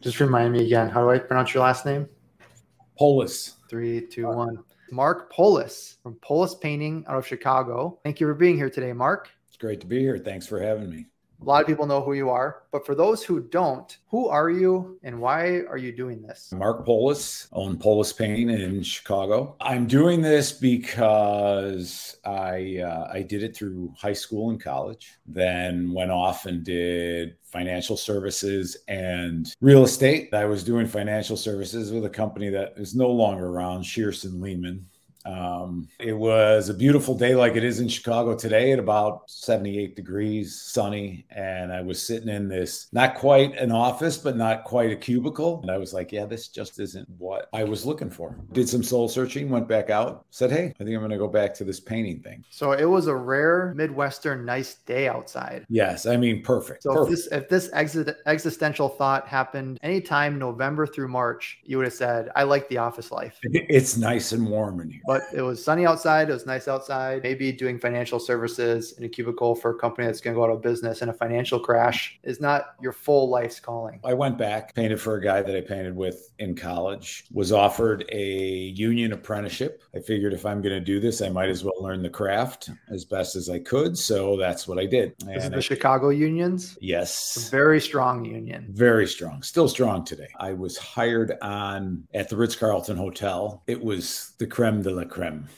Just remind me again. How do I pronounce your last name? Poulus. Three, two, one. Marc Poulus from Poulus Painting out of Chicago. Thank you for being here today, Marc. It's great to be here. Thanks for having me. A lot of people know who you are, but for those who don't, who are you and why are you doing this? Marc Poulus, own Poulus Painting in Chicago. I'm doing this because I uh, I did it through high school and college, then went off and did financial services and real estate. I was doing financial services with a company that is no longer around, Shearson Lehman. Um, it was a beautiful day like it is in Chicago today at about 78 degrees, sunny. And I was sitting in this, not quite an office, but not quite a cubicle. And I was like, yeah, this just isn't what I was looking for. Did some soul searching, went back out, said, hey, I think I'm going to go back to this painting thing. So it was a rare Midwestern nice day outside. Yes. I mean, perfect. So perfect. if this, if this exi- existential thought happened anytime November through March, you would have said, I like the office life. It's nice and warm in here but it was sunny outside. It was nice outside. Maybe doing financial services in a cubicle for a company that's going to go out of business in a financial crash is not your full life's calling. I went back, painted for a guy that I painted with in college, was offered a union apprenticeship. I figured if I'm going to do this, I might as well learn the craft as best as I could. So that's what I did. Is it the I, Chicago unions? Yes. A very strong union. Very strong. Still strong today. I was hired on at the Ritz Carlton Hotel. It was the creme de la creme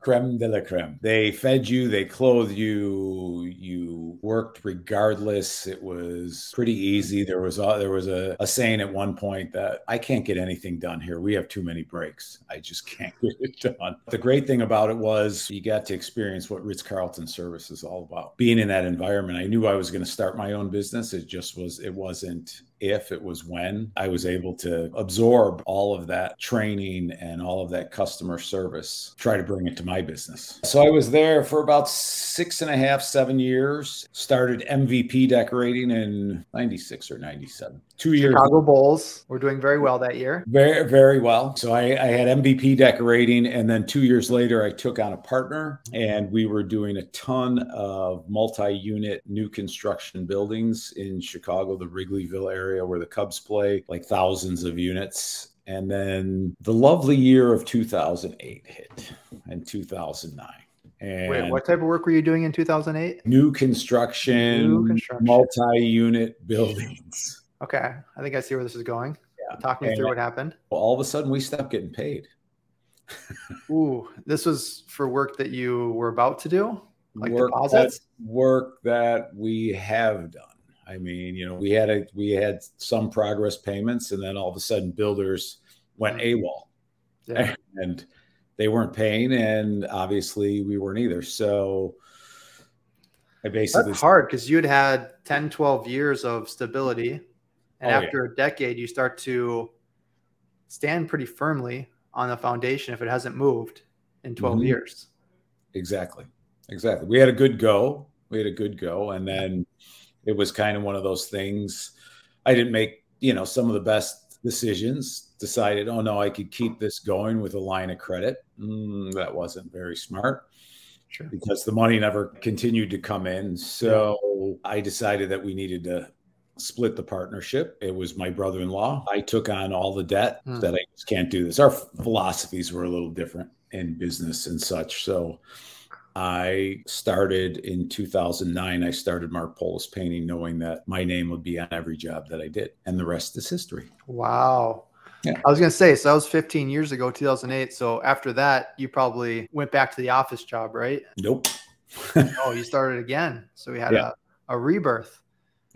creme de la creme. They fed you, they clothed you, you worked regardless. It was pretty easy. There was a, there was a, a, saying at one point that I can't get anything done here. We have too many breaks. I just can't get it done. The great thing about it was you got to experience what Ritz Carlton service is all about. Being in that environment, I knew I was going to start my own business. It just was, it wasn't if it was when I was able to absorb all of that training and all of that customer service, try to bring it to my business. So I was there for about six and a half, seven years, started MVP decorating in 96 or 97. Two years. Chicago Bulls were doing very well that year. Very, very well. So I, I had MVP decorating. And then two years later, I took on a partner and we were doing a ton of multi unit new construction buildings in Chicago, the Wrigleyville area where the Cubs play, like thousands of units. And then the lovely year of 2008 hit and 2009. And Wait, what type of work were you doing in 2008? New construction, new construction. multi-unit buildings. Okay, I think I see where this is going. Yeah. Talk me and through what happened. Well, all of a sudden, we stopped getting paid. Ooh, this was for work that you were about to do, like work deposits. That, work that we have done. I mean, you know, we had a we had some progress payments, and then all of a sudden, builders went mm-hmm. AWOL, yeah. and they weren't paying, and obviously we weren't either. So I basically that's hard because you'd had 10, 12 years of stability, and oh, after yeah. a decade, you start to stand pretty firmly on the foundation if it hasn't moved in 12 mm-hmm. years. Exactly. Exactly. We had a good go. We had a good go, and then it was kind of one of those things. I didn't make, you know, some of the best decisions. Decided, oh no, I could keep this going with a line of credit. Mm, that wasn't very smart. Sure. Because the money never continued to come in. So. I decided that we needed to split the partnership. It was my brother in law. I took on all the debt hmm. that I just can't do this. Our philosophies were a little different in business and such. So I started in 2009. I started Marc Poulus painting, knowing that my name would be on every job that I did, and the rest is history. Wow. Yeah. I was going to say, so that was 15 years ago, 2008. So after that, you probably went back to the office job, right? Nope. oh, you started again. So we had yeah. a, a rebirth.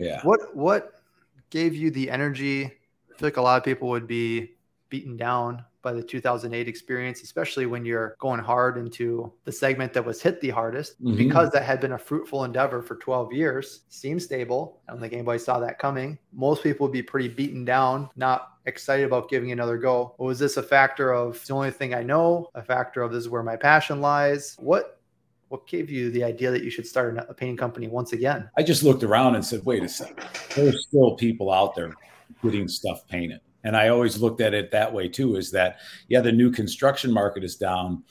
Yeah. What what gave you the energy? I feel like a lot of people would be beaten down by the 2008 experience, especially when you're going hard into the segment that was hit the hardest mm-hmm. because that had been a fruitful endeavor for 12 years, seemed stable. I don't think anybody saw that coming. Most people would be pretty beaten down, not excited about giving another go. was this a factor of the only thing I know, a factor of this is where my passion lies? What what gave you the idea that you should start a painting company once again? I just looked around and said, wait a second, there's still people out there getting stuff painted and I always looked at it that way too is that, yeah, the new construction market is down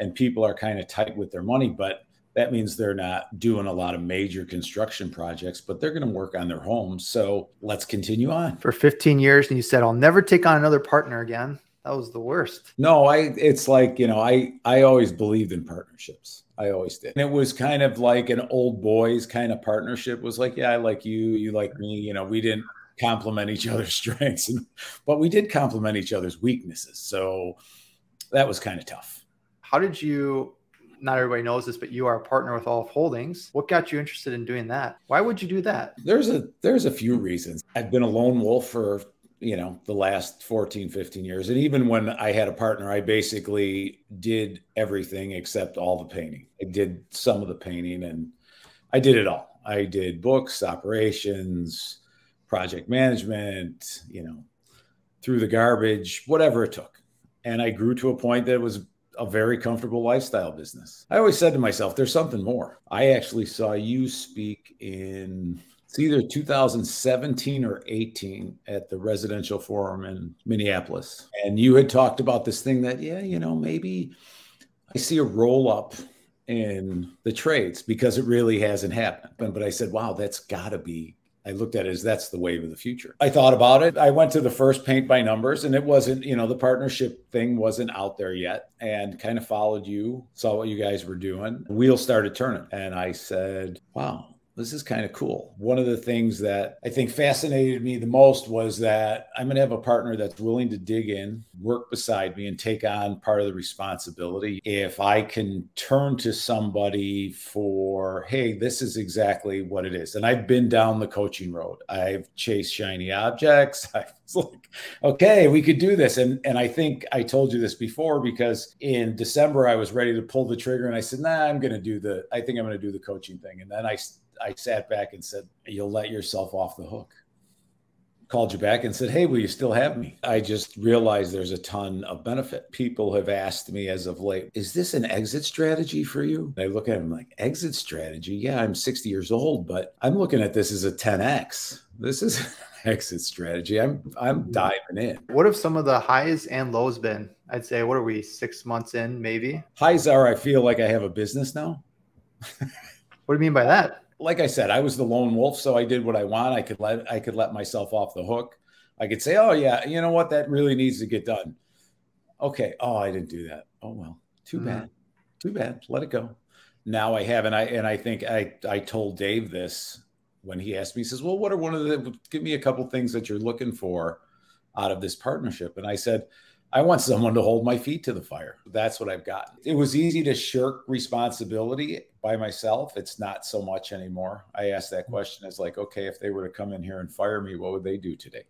and people are kind of tight with their money, but That means they're not doing a lot of major construction projects, but they're going to work on their homes. So let's continue on. For 15 years, and you said, I'll never take on another partner again. That was the worst. No, I it's like, you know, I I always believed in partnerships. I always did. And it was kind of like an old boys kind of partnership was like, yeah, I like you, you like me, you know, we didn't complement each other's strengths and but we did complement each other's weaknesses. So that was kind of tough. How did you not everybody knows this, but you are a partner with Aleph Holdings. What got you interested in doing that? Why would you do that? There's a there's a few reasons. I've been a lone wolf for you know the last 14 15 years. And even when i had a partner i basically did everything except all the painting. I did some of the painting and i did it all. I did books operations project management you know through the garbage whatever it took. And i grew to a point that it was a very comfortable lifestyle business. I always said to myself there's something more. I actually saw you speak in it's either 2017 or 18 at the residential forum in Minneapolis. And you had talked about this thing that, yeah, you know, maybe I see a roll up in the trades because it really hasn't happened. But I said, wow, that's got to be. I looked at it as that's the wave of the future. I thought about it. I went to the first paint by numbers and it wasn't, you know, the partnership thing wasn't out there yet and kind of followed you, saw what you guys were doing. Wheels started turning. And I said, wow, this is kind of cool. One of the things that I think fascinated me the most was that I'm going to have a partner that's willing to dig in, work beside me, and take on part of the responsibility. If I can turn to somebody for, hey, this is exactly what it is. And I've been down the coaching road, I've chased shiny objects. I was like, okay, we could do this. And, and I think I told you this before because in December, I was ready to pull the trigger and I said, nah, I'm going to do the, I think I'm going to do the coaching thing. And then I, I sat back and said, You'll let yourself off the hook. Called you back and said, Hey, will you still have me? I just realized there's a ton of benefit. People have asked me as of late, Is this an exit strategy for you? I look at them like, Exit strategy? Yeah, I'm 60 years old, but I'm looking at this as a 10x. This is an exit strategy. I'm I'm hmm. diving in. What have some of the highs and lows been? I'd say, what are we, six months in, maybe? Highs are I feel like I have a business now. what do you mean by that? Like I said, I was the lone wolf, so I did what I want. I could let I could let myself off the hook. I could say, "Oh yeah, you know what? That really needs to get done." Okay. Oh, I didn't do that. Oh well, too mm-hmm. bad. Too bad. Let it go. Now I have, and I and I think I I told Dave this when he asked me. He says, "Well, what are one of the? Give me a couple things that you're looking for out of this partnership." And I said, I want someone to hold my feet to the fire. That's what I've got. It was easy to shirk responsibility by myself. It's not so much anymore. I asked that question as like, okay, if they were to come in here and fire me, what would they do today?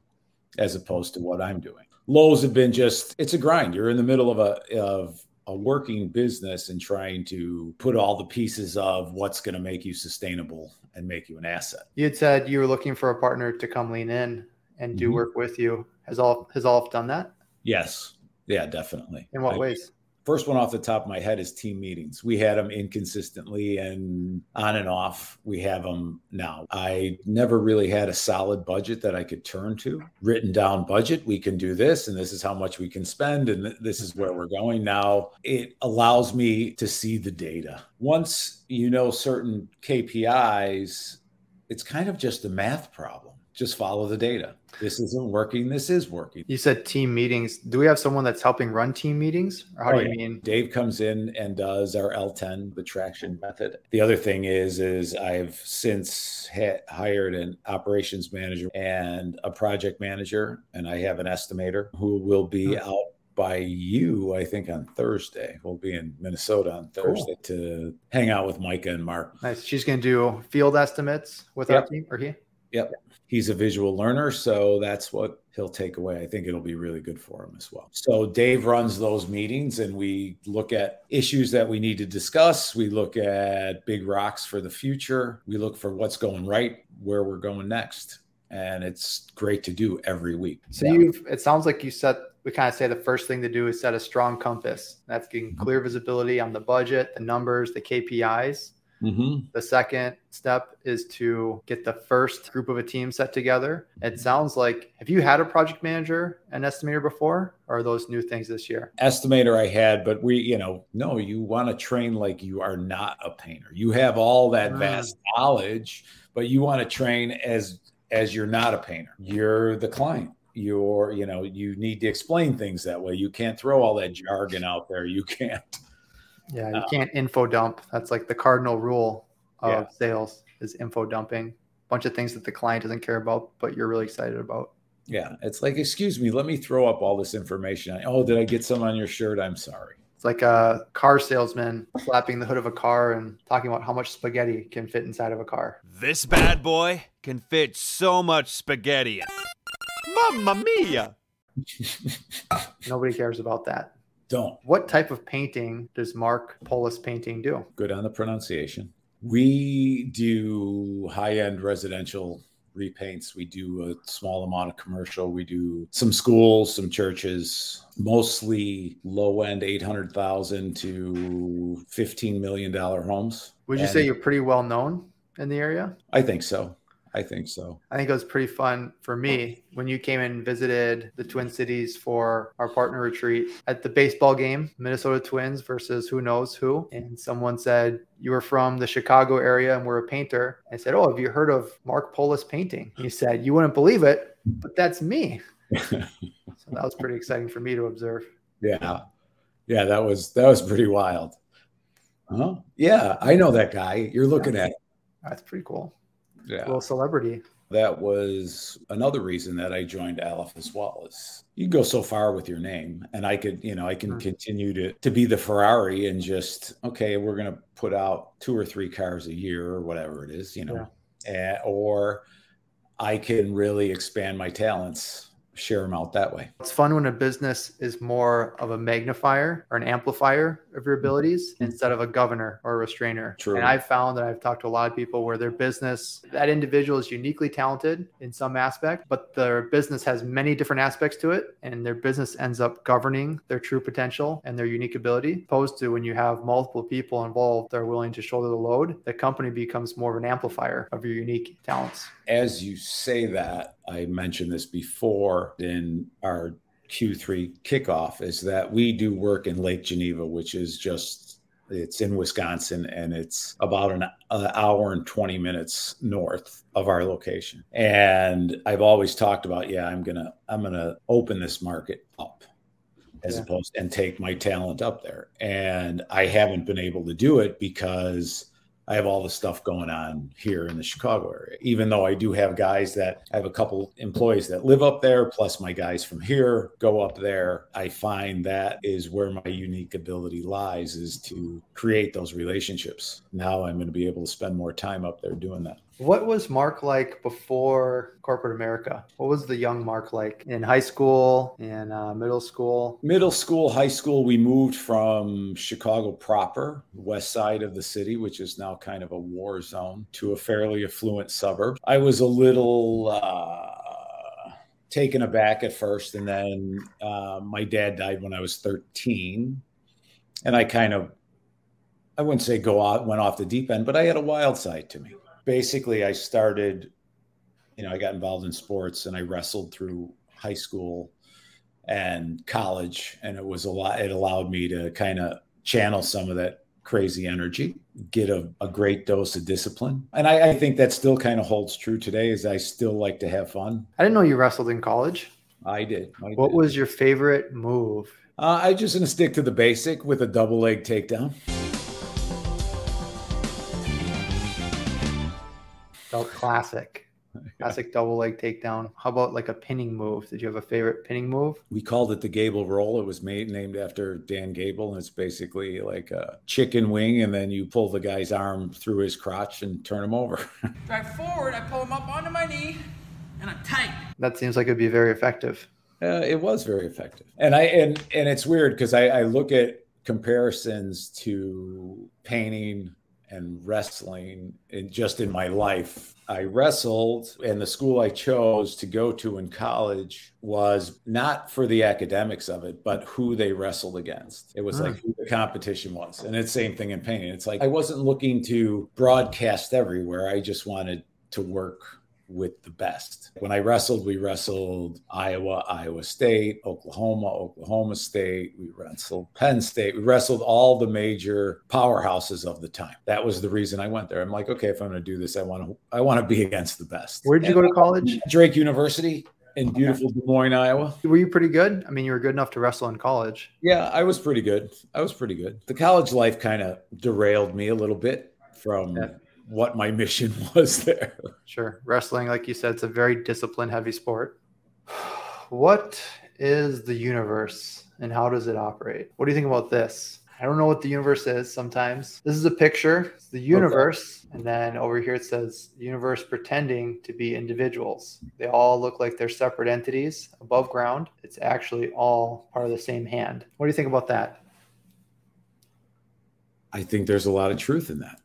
As opposed to what I'm doing. Lows have been just, it's a grind. You're in the middle of a, of a working business and trying to put all the pieces of what's going to make you sustainable and make you an asset. You had said you were looking for a partner to come lean in and do mm-hmm. work with you. Has all has all done that? Yes. Yeah, definitely. In what I, ways? First one off the top of my head is team meetings. We had them inconsistently and on and off. We have them now. I never really had a solid budget that I could turn to. Written down budget, we can do this, and this is how much we can spend, and this is where we're going. Now it allows me to see the data. Once you know certain KPIs, it's kind of just a math problem just follow the data. This isn't working. This is working. You said team meetings. Do we have someone that's helping run team meetings? Or how oh, do you yeah. mean? Dave comes in and does our L10, the traction method. The other thing is, is I've since ha- hired an operations manager and a project manager, and I have an estimator who will be hmm. out by you, I think, on Thursday. We'll be in Minnesota on Thursday cool. to hang out with Micah and Mark. Nice. She's going to do field estimates with yep. our team, or he? Yep he's a visual learner so that's what he'll take away. I think it'll be really good for him as well. So dave runs those meetings and we look at issues that we need to discuss. We look at big rocks for the future. We look for what's going right where we're going next. And it's great to do every week. So yeah. you've it sounds like you set we kind of say the first thing to do is set a strong compass. That's getting mm-hmm. clear visibility on the budget the numbers the kpis Mm-hmm. The second step is to get the first group of a team set together. It sounds like, have you had a project manager and estimator before? Or are those new things this year? Estimator I had, but we, you know, no, you want to train like you are not a painter. You have all that mm. vast knowledge, but you want to train as as you're not a painter. You're the client you're you know you need to explain things that way you can't throw all that jargon out there you can't yeah you uh, can't info dump that's like the cardinal rule of yeah. sales is info dumping a bunch of things that the client doesn't care about but you're really excited about yeah it's like excuse me let me throw up all this information oh did i get some on your shirt i'm sorry it's like a car salesman slapping the hood of a car and talking about how much spaghetti can fit inside of a car. This bad boy can fit so much spaghetti. Mamma mia! Nobody cares about that. Don't. What type of painting does Marc Poulus painting do? Good on the pronunciation. We do high end residential repaints. We do a small amount of commercial. We do some schools, some churches, mostly low end 800,000 to $15 million homes. Would you and say you're pretty well known in the area? I think so. I think so. I think it was pretty fun for me when you came and visited the Twin Cities for our partner retreat at the baseball game, Minnesota Twins versus who knows who. And someone said, You were from the Chicago area and we're a painter. I said, Oh, have you heard of Marc Poulus painting? He said, You wouldn't believe it, but that's me. so that was pretty exciting for me to observe. Yeah. Yeah, that was that was pretty wild. Huh? Yeah, I know that guy. You're looking yeah. at. That's pretty cool yeah. little celebrity. That was another reason that I joined Aleph as well. Is you go so far with your name, and I could, you know, I can mm-hmm. continue to to be the Ferrari and just okay, we're gonna put out two or three cars a year or whatever it is, you know, yeah. and, or I can really expand my talents share them out that way. It's fun when a business is more of a magnifier or an amplifier of your abilities mm-hmm. instead of a governor or a restrainer. True. And I've found that I've talked to a lot of people where their business, that individual is uniquely talented in some aspect, but their business has many different aspects to it. And their business ends up governing their true potential and their unique ability, opposed to when you have multiple people involved that are willing to shoulder the load, the company becomes more of an amplifier of your unique talents. As you say that, I mentioned this before in our Q3 kickoff is that we do work in Lake Geneva, which is just it's in Wisconsin and it's about an, an, hour and 20 minutes north of our location. And I've always talked about, yeah, I'm gonna I'm gonna open this market up as yeah. opposed and take my talent up there. And I haven't been able to do it because I have all the stuff going on here in the Chicago area. Even though I do have guys that I have a couple employees that live up there, plus my guys from here go up there. I find that is where my unique ability lies is to create those relationships. Now I'm going to be able to spend more time up there doing that. What was Marc like before corporate America? What was the young Marc like in high school and uh, middle school? Middle school, high school, we moved from Chicago proper, west side of the city, which is now kind of a war zone, to a fairly affluent suburb. I was a little. Uh, taken aback at first and then uh, my dad died when i was 13 and i kind of i wouldn't say go out went off the deep end but i had a wild side to me basically I started, you know, I got involved in sports and I wrestled through high school and college. And it was a lot, it allowed me to kind of channel some of that crazy energy, get a, a great dose of discipline. And I, I think that still kind of holds true today is I still like to have fun. I didn't know you wrestled in college. I did. I what did. was your favorite move? Uh, I just gonna stick to the basic with a double leg takedown. Classic. Classic double leg takedown. How about like a pinning move? Did you have a favorite pinning move? We called it the Gable roll. It was made named after Dan Gable, and it's basically like a chicken wing, and then you pull the guy's arm through his crotch and turn him over. Drive forward. I pull him up onto my knee, and I'm tight. That seems like it'd be very effective. Uh, it was very effective, and I and and it's weird because I, I look at comparisons to painting and wrestling and just in my life. I wrestled and the school i chose to go to in college was not for the academics of it but who they wrestled against. It was Hmm. like who the competition was. And it's same thing in painting it's like i wasn't looking to broadcast everywhere. I just wanted to work with the best. When I wrestled, we wrestled Iowa, Iowa State, Oklahoma, Oklahoma State. We wrestled Penn State. We wrestled all the major powerhouses of the time. That was the reason I went there. I'm like, okay, if I'm going to do this, I want to I want to be against the best. Where'd you go to college? Drake University in beautiful Des Moines, Iowa. Were you pretty good? I mean, you were good enough to wrestle in college. Yeah, I was pretty good. I was pretty good. The college life kind of derailed me a little bit from Yeah. What my mission was there. Sure. Wrestling, like you said, it's a very discipline heavy sport. What is the universe and how does it operate? What do you think about this? I don't know what the universe is sometimes. This is a picture, it's the universe. And then over here it says universe pretending to be individuals. They all look like they're separate entities above ground. It's actually all part of the same hand. What do you think about that? I think there's a lot of truth in that.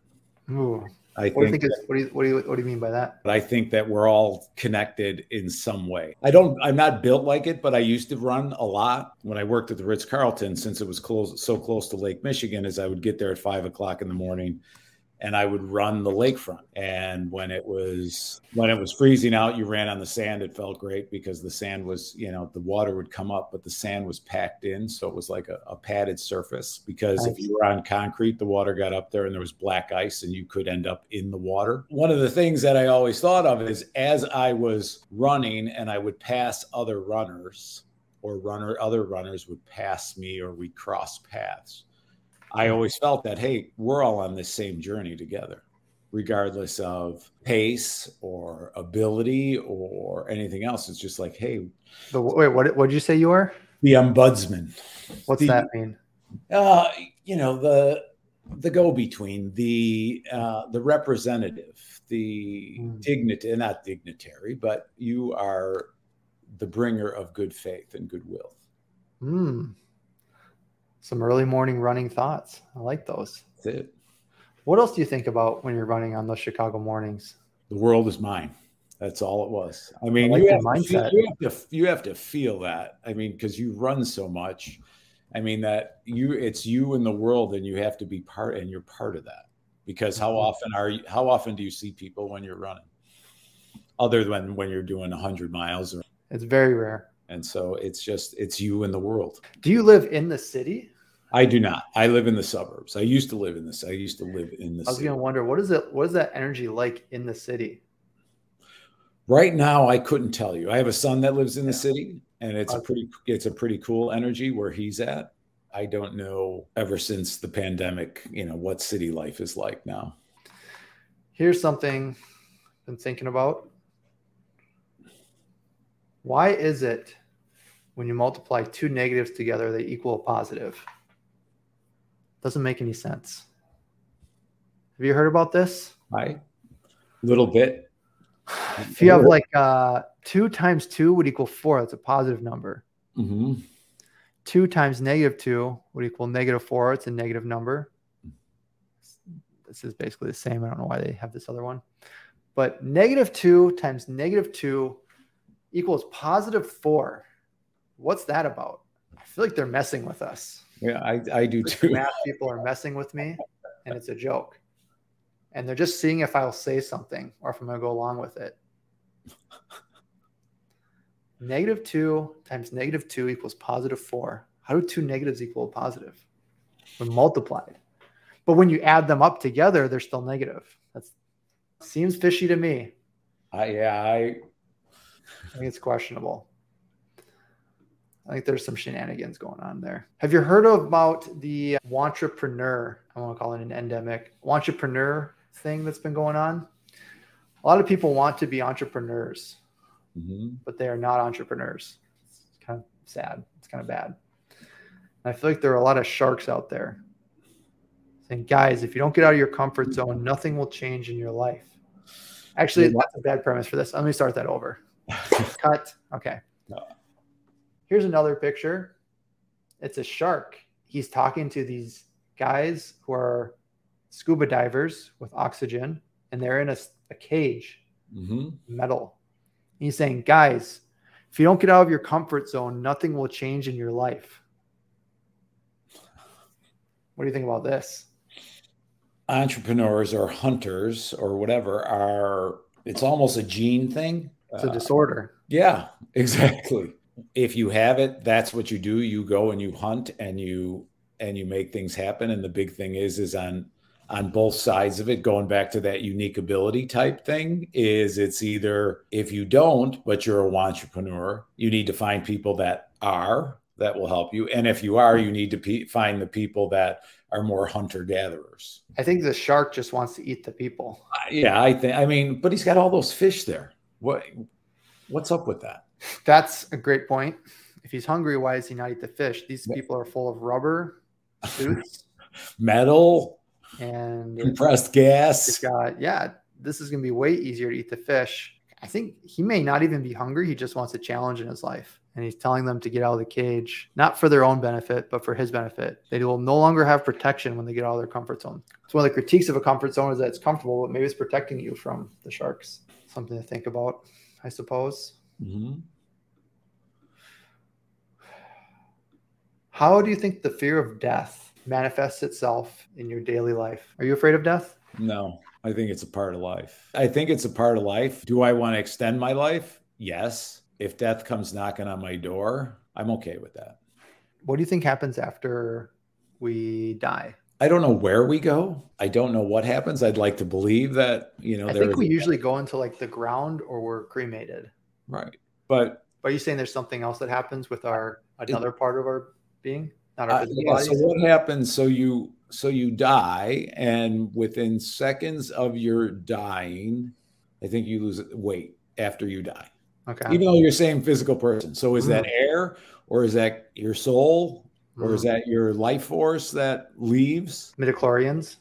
Ooh. I What do you think think what do you what do you what do you mean by that? but I think that we're all connected in some way. I don't I'm not built like it, but I used to run a lot when I worked at the Ritz Carlton since it was close so close to Lake Michigan as I would get there at five o'clock in the morning and I would run the lakefront. And when it was when it was freezing out, you ran on the sand. It felt great because the sand was, you know, the water would come up, but the sand was packed in. So it was like a, a padded surface because if you were on concrete, the water got up there and there was black ice and you could end up in the water. One of the things that I always thought of is as I was running and I would pass other runners or runner other runners would pass me or we'd cross paths. I always felt that, hey, we're all on this same journey together, regardless of pace or ability or anything else. It's just like, hey, The, wait, what did you say you are? the ombudsman. What's The- that mean? Uh, you know, the the go-between, the uh, the representative, the Mm. dignity, not dignitary, but you are the bringer of good faith and goodwill. Hmm. Some early morning running thoughts. I like those. That's it. What else do you think about when you're running on those Chicago mornings? the world is mine. That's all it was. I mean, I like you, have to feel, you have to you have to feel that. I mean, because you run so much. I mean that you it's you in the world, and you have to be part, and you're part of that. Because how Mhm. often are you? How often do you see people when you're running, other than when you're doing hundred miles? Or, It's very rare. and so it's just it's you in the world. Do you live in the city? I do not. I live in the suburbs. I used to live in this. I used to live in the I was city. gonna wonder what is it what is that energy like in the city? Right now, I couldn't tell you. I have a son that lives in the Yeah. city, and it's a pretty it's a pretty cool energy where he's at. I don't know ever since the pandemic, you know, what city life is like now. Here's something I've been thinking about. Why is it when you multiply two negatives together they equal a positive? Doesn't make any sense. Have you heard about this? I little bit. If you have like uh, two times two would equal four, that's a positive number. Mhm. Two times negative two would equal negative four, it's a negative number. This is basically the same. I don't know why they have this other one. But negative two times negative two equals positive four. What's that about? I feel like they're messing with us. Yeah, I, I do too. math people are messing with me, and it's a joke. And they're just seeing if I'll say something or if I'm going to go along with it. Negative two times negative two equals positive four. How do two negatives equal a positive? When multiplied. But when you add them up together, they're still negative. That seems fishy to me. I, yeah, I I think it's questionable. I think there's some shenanigans going on there. Have you heard about the entrepreneur? I want to call it an endemic entrepreneur thing that's been going on. A lot of people want to be entrepreneurs, mhm. but they are not entrepreneurs. It's kind of sad. It's kind of bad. And I feel like there are a lot of sharks out there saying, guys, if you don't get out of your comfort zone, nothing will change in your life. Actually, that's a bad premise for this. Let me start that over. Cut. Okay. No. Here's another picture. It's a shark. He's talking to these guys who are scuba divers with oxygen, and they're in a, a cage, hmm metal. And he's saying, guys, if you don't get out of your comfort zone, nothing will change in your life. What do you think about this? Entrepreneurs or hunters or whatever are, it's almost a gene thing. It's a Uh, disorder. Yeah, exactly. If you have it, that's what you do. You go and you hunt and you and you make things happen. And the big thing is is on on both sides of it, going back to that unique ability type thing, is it's either if you don't, but you're a entrepreneur, you need to find people that are that will help you. And if you are, you need to pe- find the people that are more hunter gatherers. I think the shark just wants to eat the people. Yeah, I think. I mean, but he's got all those fish there. What what's up with that? That's a great point. If he's hungry, why does he not eat the fish? These people are full of rubber suits Metal, and compressed it's gas. got, yeah, this is going to be way easier to eat the fish. I think he may not even be hungry. He just wants a challenge in his life. And he's telling them to get out of the cage, not for their own benefit, but for his benefit. They will no longer have protection when they get out of their comfort zone. It's one of the critiques of a comfort zone is that it's comfortable, but maybe it's protecting you from the sharks. Something to think about, I suppose. Mhm. How do you think the fear of death manifests itself in your daily life? Are you afraid of death? No, I think it's a part of life. I think it's a part of life. Do I want to extend my life? Yes. If death comes knocking on my door, I'm okay with that. What do you think happens after we die? I don't know where we go. I don't know what happens. I'd like to believe that, you know, I think we usually go into like the ground or we're cremated. right. But But are you saying there's something else that happens with our another part of our being, not our Uh, physical yeah, so what happens? So you so you die, and within seconds of your dying, I think you lose weight after you die. Okay. Even though you're the same physical person. So is that air, or is that your soul, or is Mm. that your life force that leaves? midichlorians?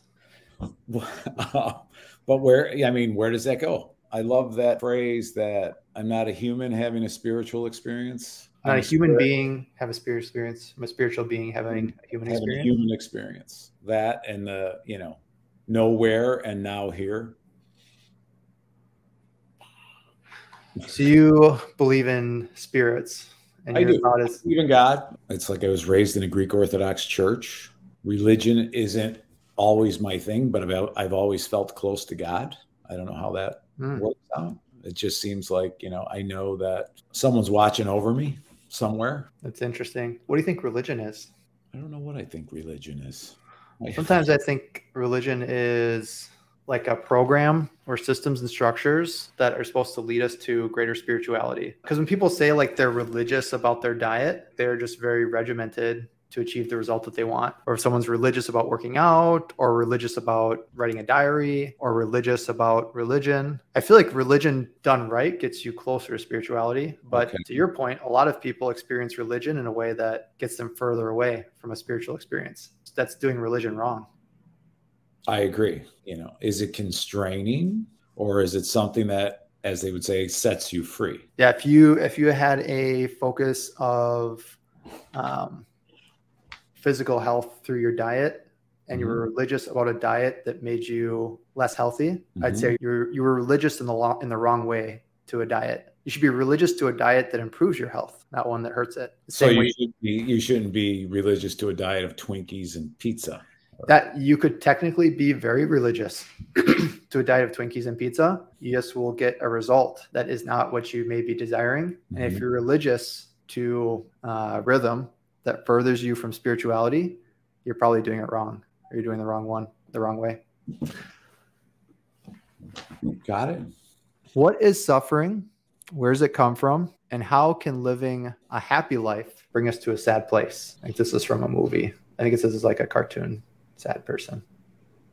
but where? I mean, where does that go? I love that phrase that I'm not a human having a spiritual experience. Not I'm a human spirit being have a spirit experience. I'm a spiritual being having a human having a experience. human experience. That and the, you know, nowhere and now here. So you believe in spirits, and I do. thought is Even God. It's like I was raised in a Greek Orthodox church. Religion isn't always my thing, but I've, I've always felt close to God. I don't know how that Hmm. works out. It just seems like, you know, I know that someone's watching over me somewhere. that's interesting. What do you think religion is? I don't know what I think religion is. Sometimes I think religion is like a program or systems and structures that are supposed to lead us to greater spirituality. Because when people say like they're religious about their diet, they're just very regimented to achieve the result that they want. Or if someone's religious about working out, or religious about writing a diary, or religious about religion, I feel like religion done right gets you closer to spirituality. But Okay. to your point, a lot of people experience religion in a way that gets them further away from a spiritual experience. That's doing religion wrong. I agree. You know, is it constraining or is it something that, as they would say, sets you free? Yeah, if you if you had a focus of um, physical health through your diet, and you were religious about a diet that made you less healthy, I'd Mhm. say you're you were religious in the lo- in the wrong way to a diet. You should be religious to a diet that improves your health, not one that hurts it. The So you, way should be, you shouldn't be religious to a diet of Twinkies and pizza. that you could technically be very religious to a diet of Twinkies and pizza. You just will get a result that is not what you may be desiring. And if Mhm. you're religious to uh, rhythm that furthers you from spirituality, you're probably doing it wrong. Or you're doing the wrong one, the wrong way. Got it? What is suffering? Where does it come from? And how can living a happy life bring us to a sad place? I think this is from a movie. I think it says it's like a cartoon, sad person.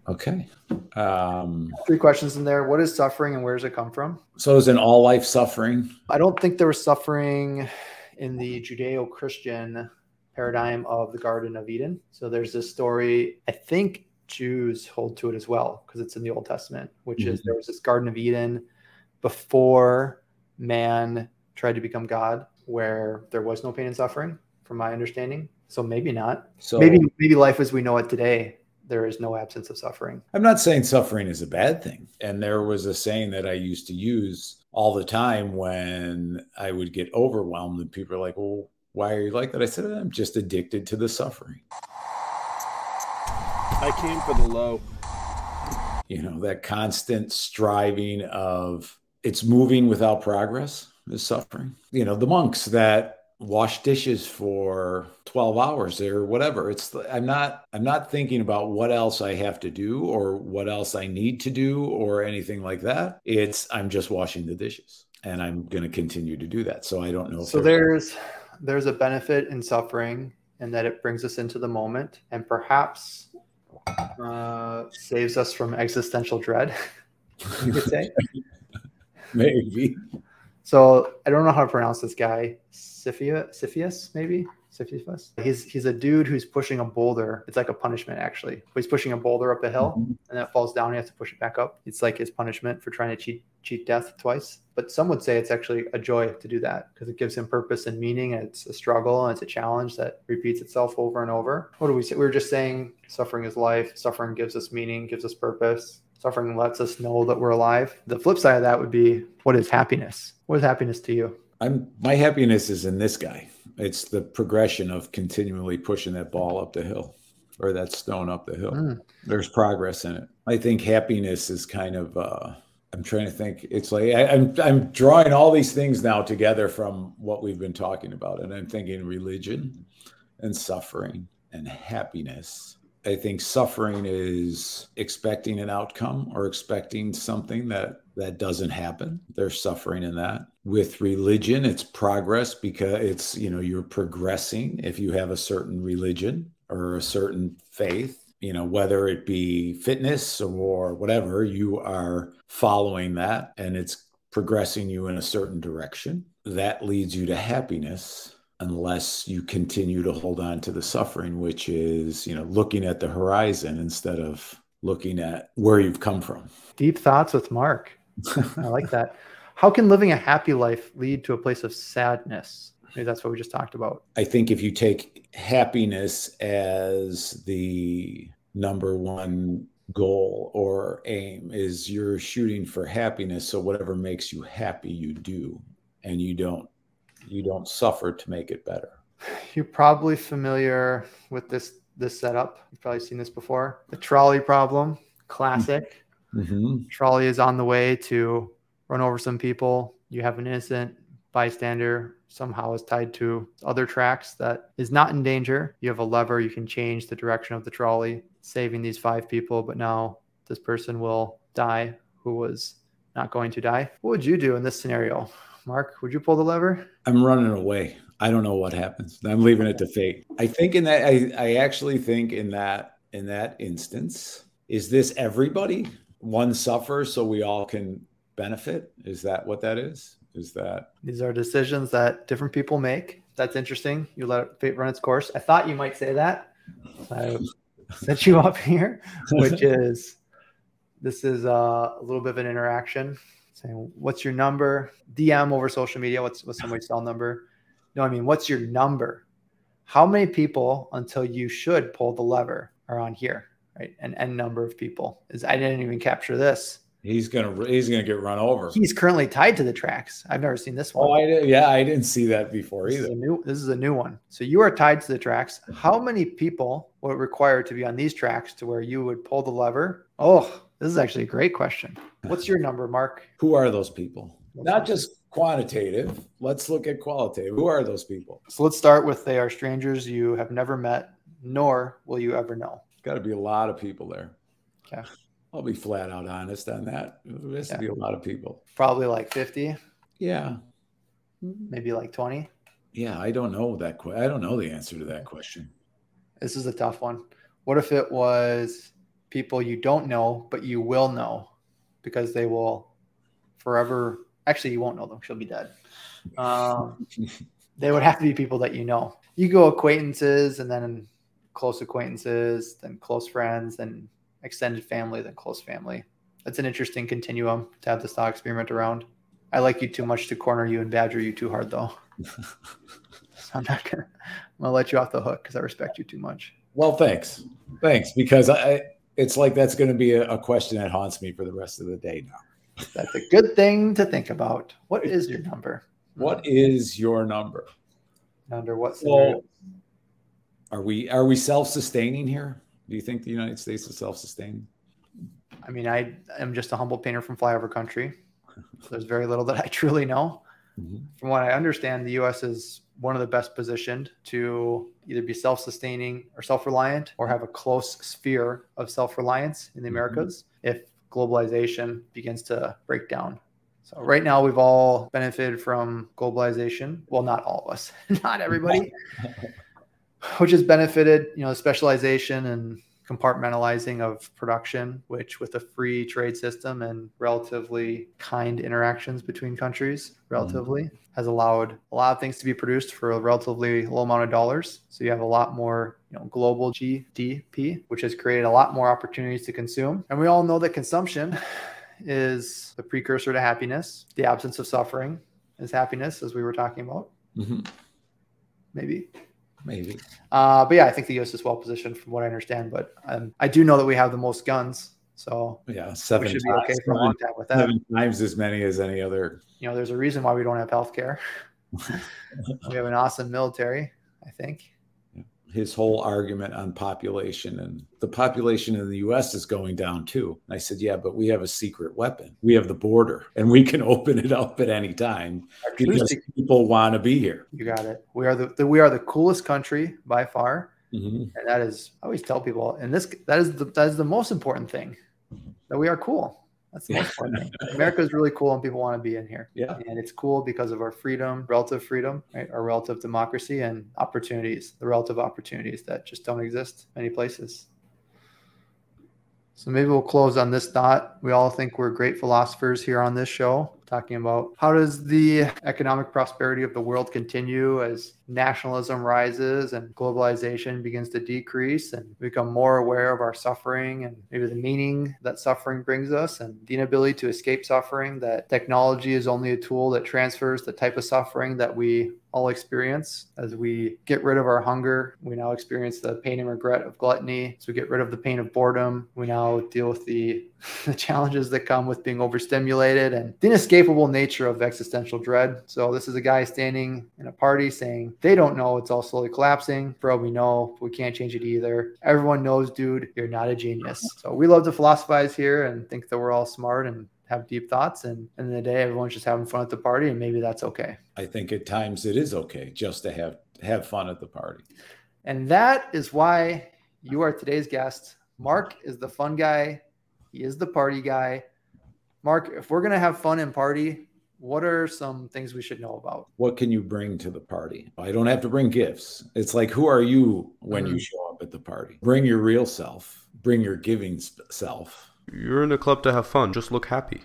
Okay. Um, Three questions in there. What is suffering and where does it come from? so is in all life suffering? I don't think there was suffering in the Judeo Christian paradigm of the Garden of Eden. So there's this story, I think Jews hold to it as well, because it's in the Old Testament, which is Mhm. there was this Garden of Eden before man tried to become God, where there was no pain and suffering, from my understanding. So maybe not. So maybe maybe life as we know it today there is no absence of suffering. I'm not saying suffering is a bad thing. And there was a saying that I used to use all the time when I would get overwhelmed, and people are like, well, why are you like that? I said, I'm just addicted to the suffering. I came for the low. You know, that constant striving of it's moving without progress is suffering. You know, the monks that wash dishes for 12 hours or whatever it's i'm not i'm not thinking about what else i have to do or what else i need to do or anything like that it's i'm just washing the dishes and i'm going to continue to do that so i don't know so there's there's a benefit in suffering and that it brings us into the moment and perhaps uh, saves us from existential dread you could say. Maybe so I don't know how to pronounce this guy. Cepheus, maybe Cepheus. He's he's a dude who's pushing a boulder. It's like a punishment actually. He's pushing a boulder up a hill mm-hmm. and that falls down. He has to push it back up. It's like his punishment for trying to cheat cheat death twice. But some would say it's actually a joy to do that because it gives him purpose and meaning. And it's a struggle and it's a challenge that repeats itself over and over. What do we say? We were just saying suffering is life. Suffering gives us meaning, gives us purpose. Suffering lets us know that we're alive. The flip side of that would be what is happiness? What is happiness to you? I'm my happiness is in this guy. It's the progression of continually pushing that ball up the hill or that stone up the hill. Mm. There's progress in it. I think happiness is kind of uh I'm trying to think. It's like I, am I'm, I'm drawing all these things now together from what we've been talking about, and I'm thinking religion and suffering and happiness I think suffering is expecting an outcome or expecting something that that doesn't happen. There's suffering in that. With religion, it's progress because it's, you know, you're progressing if you have a certain religion or a certain faith, you know, whether it be fitness or whatever, you are following that and it's progressing you in a certain direction. That leads you to happiness unless you continue to hold on to the suffering, which is, you know, looking at the horizon instead of looking at where you've come from. Deep thoughts with Marc. I like that. How can living a happy life lead to a place of sadness? Maybe that's what we just talked about. I think if you take happiness as the number one goal or aim is you're shooting for happiness so whatever makes you happy you do and you don't you don't suffer to make it better. You're probably familiar with this this setup. You've probably seen this before. The trolley problem, classic. Mm-hmm. Trolley is on the way to run over some people. You have an innocent bystander somehow is tied to other tracks that is not in danger. You have a lever, you can change the direction of the trolley, saving these five people, but now this person will die who was not going to die. What would you do in this scenario? Marc, would you pull the lever? I'm running away. I don't know what happens. I'm leaving it to fate. I think in that I, I actually think in that in that instance, is this everybody? One suffers so we all can benefit? Is that what that is? Is that these are decisions that different people make? That's interesting. You let fate run its course. I thought you might say that. I set you up here, which is this is uh, a little bit of an interaction saying what's your number? Dm over social media what's what's somebody's cell number? No i mean what's your number? How many people until you should pull the lever are on here right? An n number of people. Is i didn't even capture this. He's gonna he's gonna get run over. He's currently tied to the tracks. I've never seen this one. Oh i did, yeah i didn't see that before this either. is new, this is a new one. So you are tied to the tracks. How many people would require to be on these tracks to where you would pull the lever? Oh this is actually a great question. What's your number, Marc? Who are those people? Not just quantitative. Let's look at qualitative. Who are those people? So let's start with they are strangers you have never met, nor will you ever know. Got to be a lot of people there. Okay. I'll be flat out honest on that. There has yeah. to be a lot of people. Probably like 50. Yeah. Maybe like 20. Yeah, I don't know that. I don't know the answer to that question. This is a tough one. What if it was people you don't know, but you will know because they will forever. Actually, you won't know them. She'll be dead. Um, they would have to be people that you know. You go acquaintances and then close acquaintances, then close friends, then extended family, then close family. That's an interesting continuum to have the thought experiment around. I like you too much to corner you and badger you too hard, though. so I'm not gonna. I'm gonna let you off the hook because I respect you too much. Well, thanks, thanks, because I it's like that's going to be a, a question that haunts me for the rest of the day now. That's a good thing to think about. What is your number? What is your number? Under what scenario? Are we are we self-sustaining here? Do you think the United States is self-sustaining? I mean, I am just a humble painter from flyover country. So there's very little that I truly know. Mhm. From what I understand, the U.S. is one of the best positioned to either be self-sustaining or self-reliant, or have a close sphere of self-reliance in the Mhm. Americas if globalization begins to break down. So right now, we've all benefited from globalization. Well, not all of us, not everybody, which has benefited, you know, specialization and compartmentalizing of production, which with a free trade system and relatively kind interactions between countries, relatively has allowed a lot of things to be produced for a relatively low amount of dollars. So you have a lot more, you know, global GDP, which has created a lot more opportunities to consume. And we all know that consumption is the precursor to happiness. The absence of suffering is happiness, as we were talking about, Mhm. maybe. Maybe. Uh, but yeah, I think the U.S. is well positioned from what I understand. But um, I do know that we have the most guns, so Yeah, seven should be times, okay for a long time with that. seven times as many as any other. You know, there's a reason why we don't have health care. we have an awesome military, I think. His whole argument on population and the population in the U.S. is going down too. And I said, yeah, but we have a secret weapon. We have the border, and we can open it up at any time because people want to be here. You got it. We are the, the we are the coolest country by far, Mhm. and that is I always tell people, and this that is the that is the most important thing that we are cool. That's the most important thing. America is really cool, and people want to be in here. Yeah. and it's cool because of our freedom, relative freedom, right? Our relative democracy and opportunities, the relative opportunities that just don't exist many places. So maybe we'll close on this thought. We all think we're great philosophers here on this show, talking about. How does the economic prosperity of the world continue as nationalism rises and globalization begins to decrease and become more aware of our suffering and maybe the meaning that suffering brings us and the inability to escape suffering that technology is only a tool that transfers the type of suffering that we all experience. As we get rid of our hunger we now experience the pain and regret of gluttony. So we get rid of the pain of boredom we now deal with the the challenges that come with being overstimulated and the inescapable nature of existential dread. So this is a guy standing in a party saying they don't know it's all slowly collapsing. Bro we know we can't change it either. Everyone knows dude you're not a genius. So we love to philosophize here and think that we're all smart and have deep thoughts and in the day everyone's just having fun at the party and maybe that's okay I think at times it is okay just to have have fun at the party. And that is why you are today's guest. Marc is the fun guy. He is the party guy. Marc, if we're going to have fun and party, what are some things we should know about? What can you bring to the party? I don't have to bring gifts. It's like, who are you when you mm-hmm. show up at the party? Bring your real self. Bring your giving self. You're in a club to have fun. Just look happy.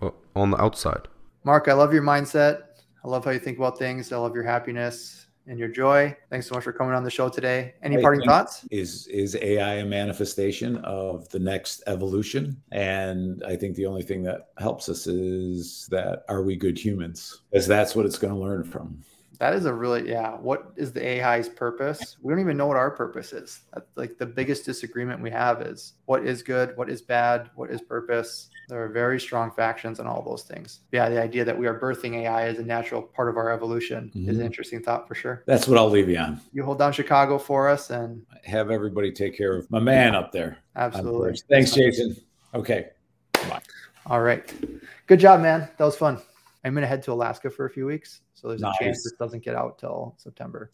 Well, on the outside. Marc, I love your mindset. I love how you think about things. I love your happiness and your joy. Thanks so much for coming on the show today. Any Hey, parting thoughts? Is is AI a manifestation of the next evolution? And I think the only thing that helps us is that are we good humans? Because that's what it's going to learn from. That is a really yeah. What is the AI's purpose? We don't even know what our purpose is. That's like the biggest disagreement we have is what is good, what is bad, what is purpose. There are very strong factions on all those things. Yeah, the idea that we are birthing AI as a natural part of our evolution is an Mhm. interesting thought for sure. That's what I'll leave you on. You hold down Chicago for us, and Have everybody take care of my man up there. absolutely. Thanks, Jason. Okay. All right, good job, man. That was fun. I'm gonna head to Alaska for a few weeks, so there's a chance this doesn't get out till September.